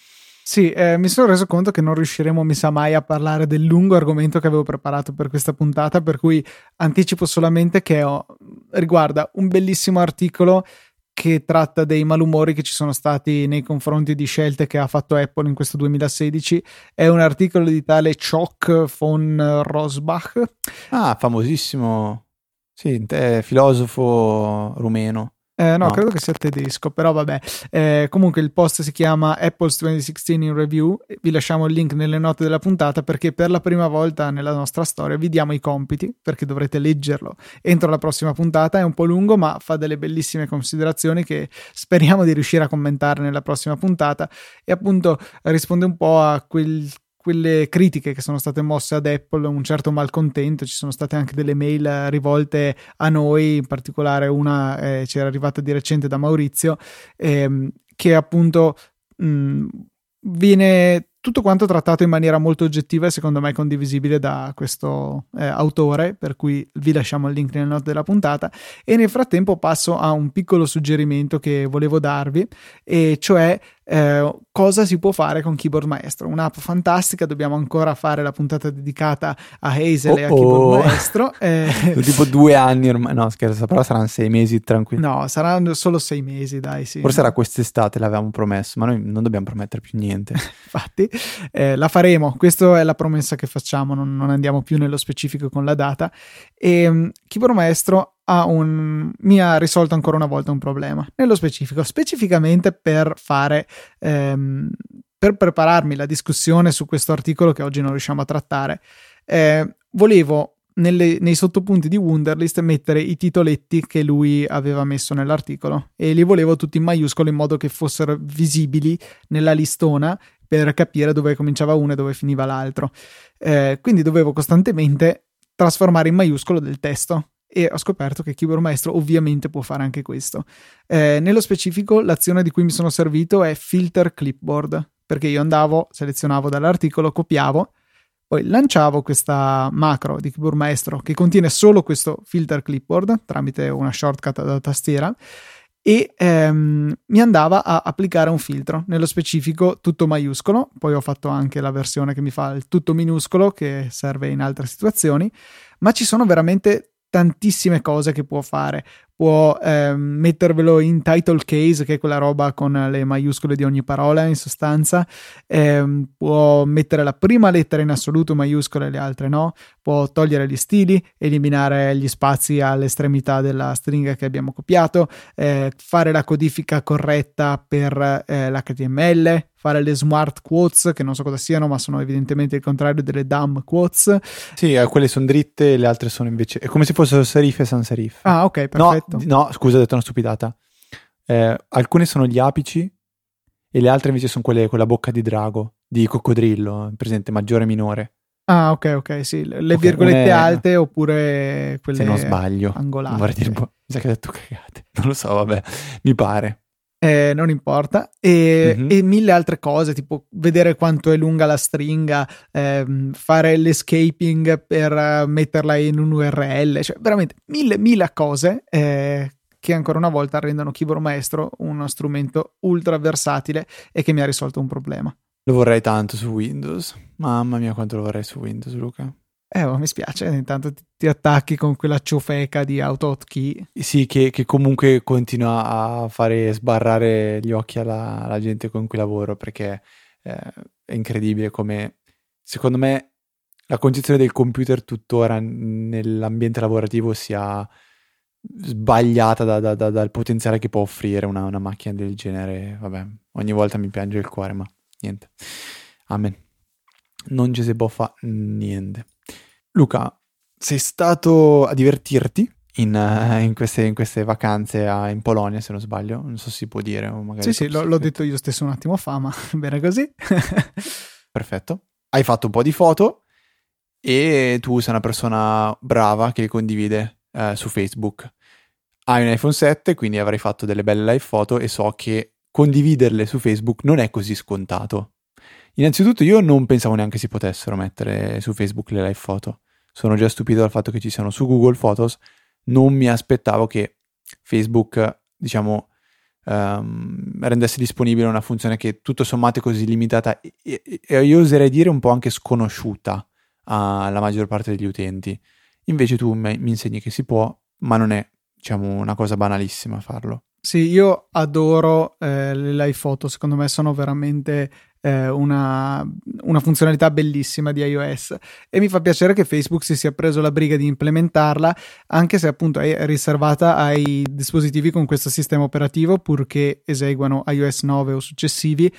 Sì, eh, mi sono reso conto che non riusciremo, mi sa mai, a parlare del lungo argomento che avevo preparato per questa puntata, per cui anticipo solamente che ho, riguarda un bellissimo articolo che tratta dei malumori che ci sono stati nei confronti di scelte che ha fatto Apple in questo 2016. È un articolo di tale Choc von Rosbach. Ah, famosissimo. Sì, filosofo rumeno. Eh, no, no, credo che sia tedesco, però vabbè. Eh, comunque il post si chiama Apple's 2016 in Review. Vi lasciamo il link nelle note della puntata perché per la prima volta nella nostra storia vi diamo i compiti perché dovrete leggerlo entro la prossima puntata. È un po' lungo, ma fa delle bellissime considerazioni che speriamo di riuscire a commentare nella prossima puntata. E appunto risponde un po' a quel quelle critiche che sono state mosse ad Apple, un certo malcontento, ci sono state anche delle mail rivolte a noi, in particolare una eh, ci era arrivata di recente da Maurizio, ehm, che appunto mh, viene tutto quanto trattato in maniera molto oggettiva e secondo me condivisibile da questo eh, autore, per cui vi lasciamo il link nelle note della puntata. E nel frattempo passo a un piccolo suggerimento che volevo darvi, e cioè eh, cosa si può fare con Keyboard Maestro. Un'app fantastica, dobbiamo ancora fare la puntata dedicata a Hazel oh, e a Keyboard oh. Maestro. Eh, tipo due anni ormai, no scherzo, però saranno sei mesi tranquilli. No, saranno solo sei mesi, dai. Sì. Forse era quest'estate, l'avevamo promesso, ma noi non dobbiamo promettere più niente. Infatti, eh, la faremo, questa è la promessa che facciamo, non, non, andiamo più nello specifico con la data. E um, Keyboard Maestro ha un, mi ha risolto ancora una volta un problema, nello specifico, specificamente per fare, ehm, per prepararmi la discussione su questo articolo che oggi non riusciamo a trattare. Eh, volevo nelle, nei sottopunti di Wunderlist mettere i titoletti che lui aveva messo nell'articolo e li volevo tutti in maiuscolo in modo che fossero visibili nella listona per capire dove cominciava uno e dove finiva l'altro. Eh, quindi dovevo costantemente trasformare in maiuscolo del testo e ho scoperto che Keyboard Maestro ovviamente può fare anche questo. Eh, nello specifico, l'azione di cui mi sono servito è Filter Clipboard, perché io andavo, selezionavo dall'articolo, copiavo, poi lanciavo questa macro di Keyboard Maestro che contiene solo questo Filter Clipboard tramite una shortcut da tastiera e ehm, mi andava a applicare un filtro, nello specifico tutto maiuscolo, poi ho fatto anche la versione che mi fa il tutto minuscolo che serve in altre situazioni, ma ci sono veramente tantissime cose che può fare. Può ehm, mettervelo in title case, che è quella roba con le maiuscole di ogni parola, in sostanza. Ehm, può mettere la prima lettera in assoluto maiuscola e le altre no. Può togliere gli stili, eliminare gli spazi all'estremità della stringa che abbiamo copiato, eh, fare la codifica corretta per eh, l'HTML, fare le smart quotes, che non so cosa siano, ma sono evidentemente il contrario delle dumb quotes. Sì, eh, quelle sono dritte, le altre sono invece. È come se fossero serif e sans serif. Ah, ok, perfetto. No, no scusa, ho detto una stupidata. Eh, alcune sono gli apici e le altre invece sono quelle con la bocca di drago, di coccodrillo, presente maggiore e minore. Ah, ok, ok, sì, le okay, virgolette è... alte oppure quelle Se non sbaglio. angolate. Vorrei dire, mi sa che ho detto cagate. Non lo so, vabbè, mi pare eh, non importa, e, mm-hmm. e, mille altre cose, tipo vedere quanto è lunga la stringa, ehm, fare l'escaping per uh, metterla in un URL, cioè veramente mille, mille cose eh, che ancora una volta rendono Keyboard Maestro uno strumento ultra versatile e che mi ha risolto un problema. Lo vorrei tanto su Windows, mamma mia quanto lo vorrei su Windows Luca. Eh, oh, mi spiace, intanto ti, attacchi con quella ciofeca di autohotkey. Sì, che, che, comunque continua a fare sbarrare gli occhi alla, alla gente con cui lavoro, perché eh, è incredibile come, secondo me, la concezione del computer tuttora nell'ambiente lavorativo sia sbagliata da, da, da, dal potenziale che può offrire una, una macchina del genere. Vabbè, ogni volta mi piange il cuore, ma niente. Amen. Non ci si può fare niente. Luca, sei stato a divertirti in, uh, in, queste, in queste, vacanze a, in Polonia, se non sbaglio? Non so se si può dire. O magari sì, sì, lo, l'ho detto io stesso un attimo fa, ma bene così. Perfetto. Hai fatto un po' di foto e tu sei una persona brava che condivide uh, su Facebook. Hai un iPhone 7, quindi avrai fatto delle belle live foto e so che condividerle su Facebook non è così scontato. Innanzitutto io non pensavo neanche si potessero mettere su Facebook le live foto. Sono già stupito dal fatto che ci siano su Google Photos. Non mi aspettavo che Facebook, diciamo, um, rendesse disponibile una funzione che tutto sommato è così limitata e, e, io oserei dire un po' anche sconosciuta alla maggior parte degli utenti. Invece tu mi insegni che si può, ma non è, diciamo, una cosa banalissima farlo. Sì, io adoro eh, le live photo, secondo me sono veramente eh, una, una, funzionalità bellissima di iOS. E mi fa piacere che Facebook si sia preso la briga di implementarla, anche se appunto è riservata ai dispositivi con questo sistema operativo, purché eseguano iOS 9 o successivi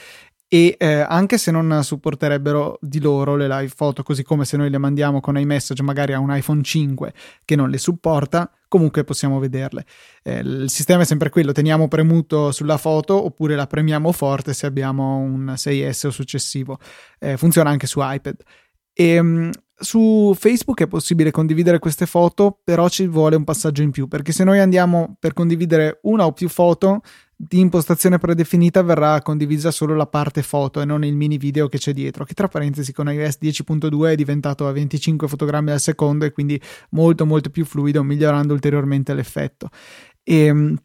e eh, anche se non supporterebbero di loro le live photo, così come se noi le mandiamo con iMessage magari a un iPhone 5 che non le supporta, comunque possiamo vederle. Eh, il sistema è sempre quello, teniamo premuto sulla foto oppure la premiamo forte se abbiamo un 6S o successivo. Eh, funziona anche su iPad. E, ehm, su Facebook è possibile condividere queste foto, però ci vuole un passaggio in più, perché se noi andiamo per condividere una o più foto, di impostazione predefinita verrà condivisa solo la parte foto e non il mini video che c'è dietro, che tra parentesi con iOS 10.2 è diventato a 25 fotogrammi al secondo e quindi molto molto più fluido, migliorando ulteriormente l'effetto. E, ehm,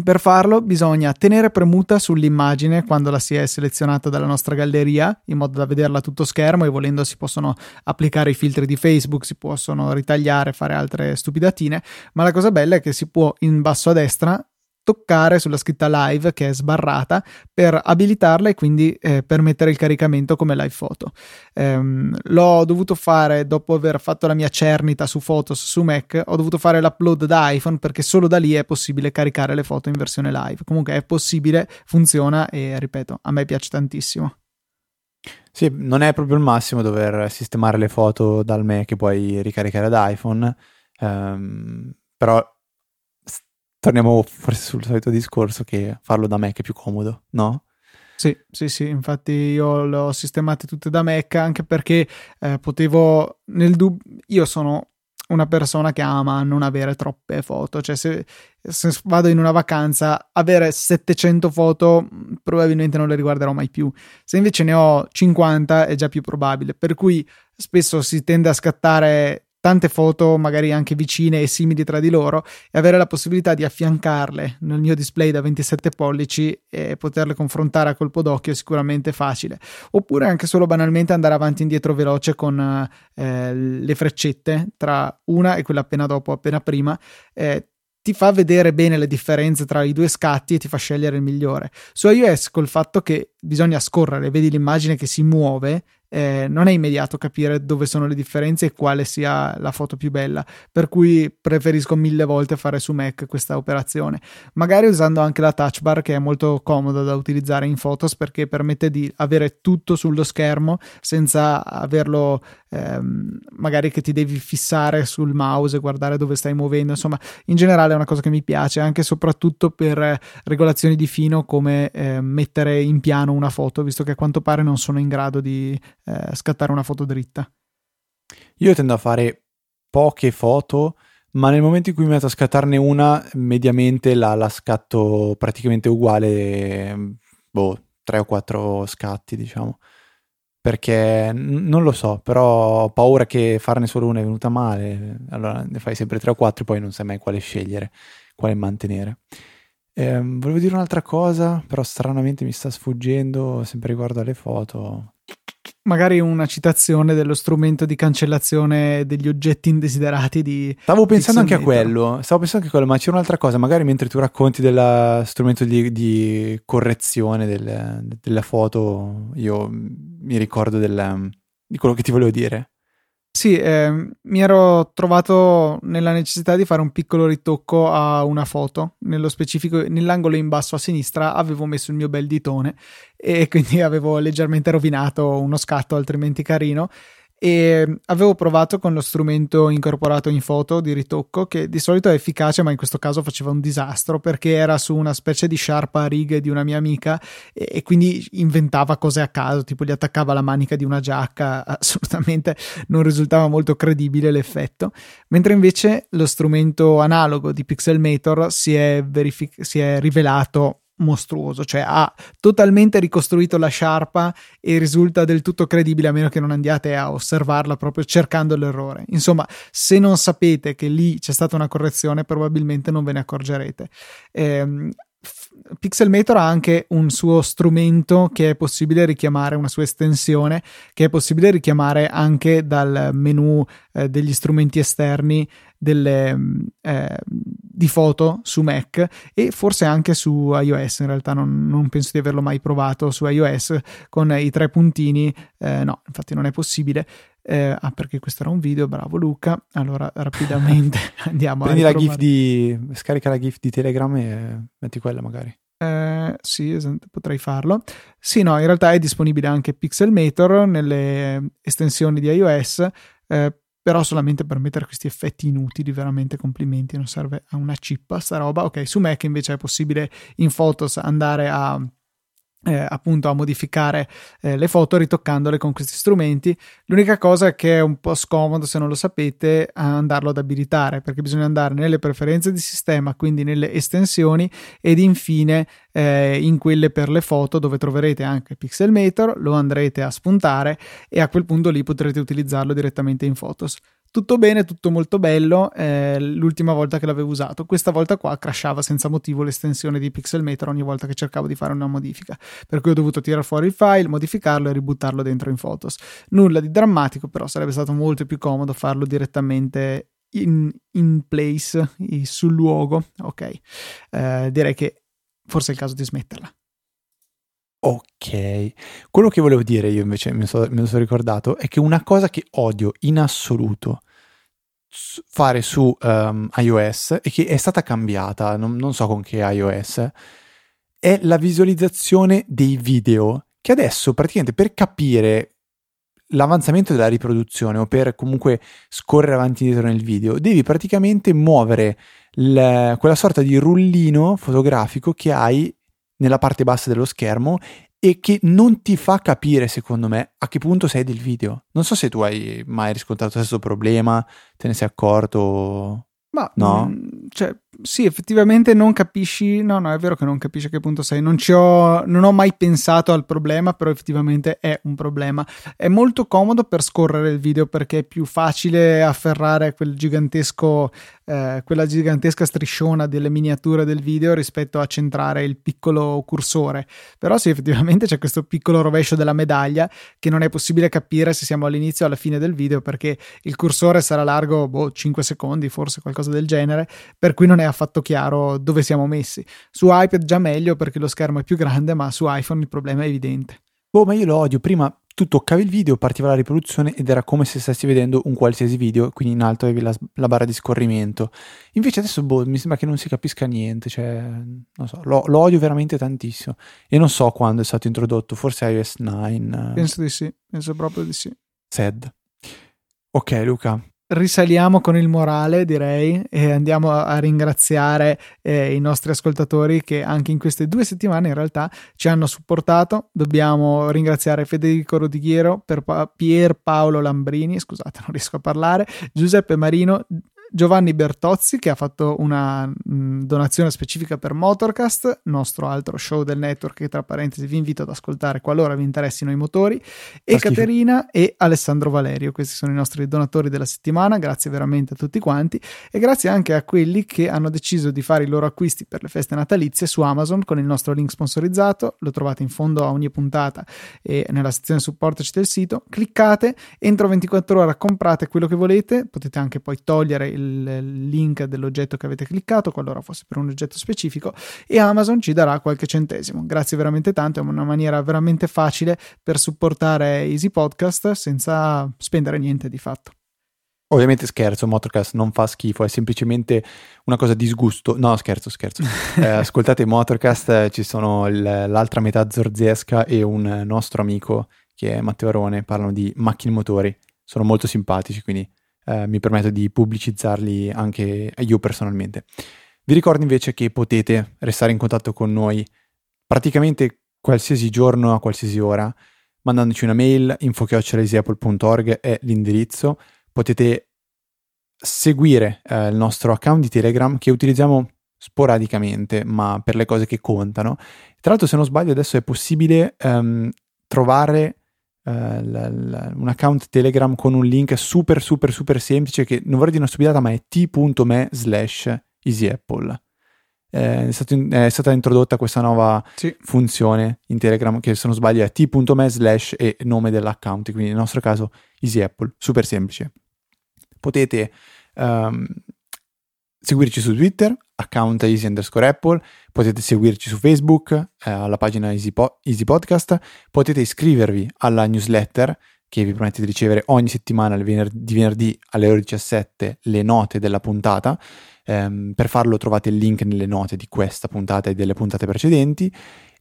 per farlo bisogna tenere premuta sull'immagine quando la si è selezionata dalla nostra galleria in modo da vederla tutto schermo e volendo si possono applicare i filtri di Facebook, si possono ritagliare, fare altre stupidatine, ma la cosa bella è che si può in basso a destra toccare sulla scritta live che è sbarrata per abilitarla e quindi eh, permettere il caricamento come live photo. Um, l'ho dovuto fare dopo aver fatto la mia cernita su Photos su Mac, ho dovuto fare l'upload da iPhone perché solo da lì è possibile caricare le foto in versione live. Comunque è possibile, funziona e ripeto, a me piace tantissimo. Sì, non è proprio il massimo dover sistemare le foto dal Mac e poi ricaricare da iPhone, um, però torniamo forse sul solito discorso che farlo da Mac è più comodo, no? Sì, sì, sì, infatti io le ho sistemate tutte da Mac anche perché eh, potevo nel dubbio io sono una persona che ama non avere troppe foto, cioè se, se, vado in una vacanza avere 700 foto probabilmente non le riguarderò mai più, se invece ne ho 50 è già più probabile, per cui spesso si tende a scattare tante foto magari anche vicine e simili tra di loro e avere la possibilità di affiancarle nel mio display da 27 pollici e poterle confrontare a colpo d'occhio è sicuramente facile oppure anche solo banalmente andare avanti e indietro veloce con eh, le freccette tra una e quella appena dopo appena prima eh, ti fa vedere bene le differenze tra i due scatti e ti fa scegliere il migliore. Su iOS col fatto che bisogna scorrere, vedi l'immagine che si muove, eh, non è immediato capire dove sono le differenze e quale sia la foto più bella, per cui preferisco mille volte fare su Mac questa operazione, magari usando anche la touch bar che è molto comoda da utilizzare in Photos perché permette di avere tutto sullo schermo senza averlo ehm, magari che ti devi fissare sul mouse e guardare dove stai muovendo, insomma in generale è una cosa che mi piace anche e soprattutto per regolazioni di fino come eh, mettere in piano una foto, visto che a quanto pare non sono in grado di eh, scattare una foto dritta. Io tendo a fare poche foto, ma nel momento in cui mi metto a scattarne una, mediamente la, la scatto praticamente uguale, boh, tre o quattro scatti, diciamo. Perché non lo so, però ho paura che farne solo una è venuta male, allora ne fai sempre tre o quattro e poi non sai mai quale scegliere, quale mantenere. Eh, volevo dire un'altra cosa, però stranamente mi sta sfuggendo, sempre riguardo alle foto magari una citazione dello strumento di cancellazione degli oggetti indesiderati di Stavo pensando anche a quello, stavo pensando anche a quello, ma c'è un'altra cosa, magari mentre tu racconti dello strumento di, di correzione del, della foto, io mi ricordo del, di quello che ti volevo dire. Sì, eh, mi ero trovato nella necessità di fare un piccolo ritocco a una foto, nello specifico nell'angolo in basso a sinistra avevo messo il mio bel ditone e quindi avevo leggermente rovinato uno scatto altrimenti carino e avevo provato con lo strumento incorporato in foto di ritocco che di solito è efficace ma in questo caso faceva un disastro perché era su una specie di sciarpa a righe di una mia amica e, e quindi inventava cose a caso tipo gli attaccava la manica di una giacca assolutamente non risultava molto credibile l'effetto. Mentre invece lo strumento analogo di Pixelmator si è, verific- si è rivelato mostruoso, cioè ha totalmente ricostruito la sciarpa e risulta del tutto credibile a meno che non andiate a osservarla proprio cercando l'errore. Insomma, se non sapete che lì c'è stata una correzione, probabilmente non ve ne accorgerete. Eh, Pixelmator ha anche un suo strumento che è possibile richiamare, una sua estensione che è possibile richiamare anche dal menu eh, degli strumenti esterni delle, mm, eh, di foto su Mac e forse anche su iOS. In realtà non, non, penso di averlo mai provato su iOS con i tre puntini. Eh, no, infatti non è possibile. Eh, ah, perché questo era un video, bravo Luca. Allora, rapidamente andiamo Prendi la GIF di. scarica la GIF di Telegram e metti quella magari. Eh, sì, esatto, potrei farlo. Sì, no, in realtà è disponibile anche Pixelmator nelle estensioni di iOS. Eh, però solamente per mettere questi effetti inutili, veramente complimenti, non serve a una cippa sta roba. Ok, su Mac invece è possibile in Photos andare a eh, appunto a modificare eh, le foto ritoccandole con questi strumenti. L'unica cosa è che è un po' scomodo se non lo sapete andarlo ad abilitare perché bisogna andare nelle preferenze di sistema, quindi nelle estensioni ed infine eh, in quelle per le foto dove troverete anche Pixelmator, lo andrete a spuntare e a quel punto lì potrete utilizzarlo direttamente in Photos tutto bene, tutto molto bello. Eh, l'ultima volta che l'avevo usato, questa volta qua crashava senza motivo l'estensione di Pixelmator ogni volta che cercavo di fare una modifica. Per cui ho dovuto tirare fuori il file, modificarlo e ributtarlo dentro in Photos. Nulla di drammatico, però sarebbe stato molto più comodo farlo direttamente in, in place, sul luogo. Ok, eh, direi che forse è il caso di smetterla. Ok, quello che volevo dire io invece, me lo, so, me lo sono ricordato, è che una cosa che odio in assoluto fare su um, iOS e che è stata cambiata, non, non so con che iOS, è la visualizzazione dei video, che adesso praticamente per capire l'avanzamento della riproduzione o per comunque scorrere avanti e indietro nel video, devi praticamente muovere l- quella sorta di rullino fotografico che hai nella parte bassa dello schermo e che non ti fa capire, secondo me, a che punto sei del video. Non so se tu hai mai riscontrato questo problema, te ne sei accorto. Ma no, mh, mm, cioè, sì, effettivamente non capisci. No, no, è vero che non capisci a che punto sei. Non, ho, non ho mai pensato al problema, però effettivamente è un problema. È molto comodo per scorrere il video perché è più facile afferrare quel gigantesco, eh, quella gigantesca strisciona delle miniature del video rispetto a centrare il piccolo cursore. Però sì, effettivamente c'è questo piccolo rovescio della medaglia che non è possibile capire se siamo all'inizio o alla fine del video perché il cursore sarà largo boh, 5 secondi, forse qualcosa del genere, per cui non è affatto chiaro dove siamo messi. Su iPad già meglio perché lo schermo è più grande, ma su iPhone il problema è evidente. Boh, ma io lo odio. Prima tu toccavi il video, partiva la riproduzione ed era come se stessi vedendo un qualsiasi video, quindi in alto avevi la, la barra di scorrimento. Invece adesso, boh, mi sembra che non si capisca niente, cioè, non so, lo, lo odio veramente tantissimo. E non so quando è stato introdotto, forse iOS 9. Penso di sì, penso proprio di sì. Sad. Ok, Luca, risaliamo con il morale, direi, e andiamo a ringraziare eh, i nostri ascoltatori che anche in queste due settimane in realtà ci hanno supportato. Dobbiamo ringraziare Federico Rodighiero, Pier Paolo Lambrini, scusate, non riesco a parlare, Giuseppe Marino, Giovanni Bertozzi che ha fatto una mh, mm, donazione specifica per Motorcast, nostro altro show del network che tra parentesi vi invito ad ascoltare qualora vi interessino i motori, e Caterina e Alessandro Valerio, questi sono i nostri donatori della settimana, grazie veramente a tutti quanti e grazie anche a quelli che hanno deciso di fare i loro acquisti per le feste natalizie su Amazon con il nostro link sponsorizzato, lo trovate in fondo a ogni puntata e nella sezione supportaci del sito, cliccate, entro 24 ore comprate quello che volete, potete anche poi togliere il link dell'oggetto che avete cliccato, qualora fosse per un oggetto specifico, e Amazon ci darà qualche centesimo. Grazie veramente tanto, è una maniera veramente facile per supportare Easy Podcast senza spendere niente di fatto. Ovviamente scherzo, Motorcast non fa schifo, è semplicemente una cosa di sgusto. No, scherzo, scherzo. Eh, ascoltate Motorcast, eh, ci sono il, l'altra metà zorzesca e un nostro amico che è Matteo Arone, parlano di macchine motori. Sono molto simpatici, quindi eh, mi permetto di pubblicizzarli anche io personalmente. Vi ricordo invece che potete restare in contatto con noi praticamente qualsiasi giorno a qualsiasi ora mandandoci una mail info.easyapple.org è l'indirizzo potete seguire eh, il nostro account di Telegram che utilizziamo sporadicamente ma per le cose che contano tra l'altro se non sbaglio adesso è possibile um, trovare uh, l- l- un account Telegram con un link super super super semplice che non vorrei dire una stupidata ma è t.me slash easyapple eh, è, stato è, stata introdotta questa nuova sì. funzione in Telegram che se non sbaglio è t.me slash e nome dell'account quindi nel nostro caso easyapple super semplice potete um, seguirci su Twitter account easy underscore apple, potete seguirci su Facebook, eh, alla pagina Easy, po- Easy, Podcast, potete iscrivervi alla newsletter che vi promette di ricevere ogni settimana vener- di venerdì alle ore 17 le note della puntata. Eh, per farlo trovate il link nelle note di questa puntata e delle puntate precedenti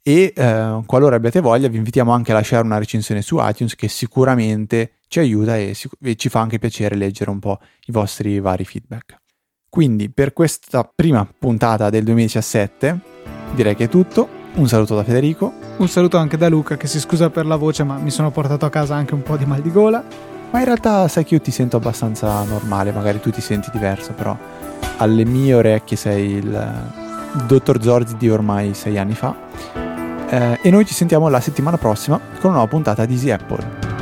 e eh, qualora abbiate voglia vi invitiamo anche a lasciare una recensione su iTunes che sicuramente ci aiuta e, sic- e ci fa anche piacere leggere un po' i vostri vari feedback. Quindi per questa prima puntata del 2017 direi che è tutto. Un saluto da Federico. Un saluto anche da Luca che si scusa per la voce ma mi sono portato a casa anche un po' di mal di gola. Ma in realtà sai che io ti sento abbastanza normale, magari tu ti senti diverso, però alle mie orecchie sei il dottor Zorzi di ormai sei anni fa. Eh, e noi ci sentiamo la settimana prossima con una nuova puntata di Easy Apple.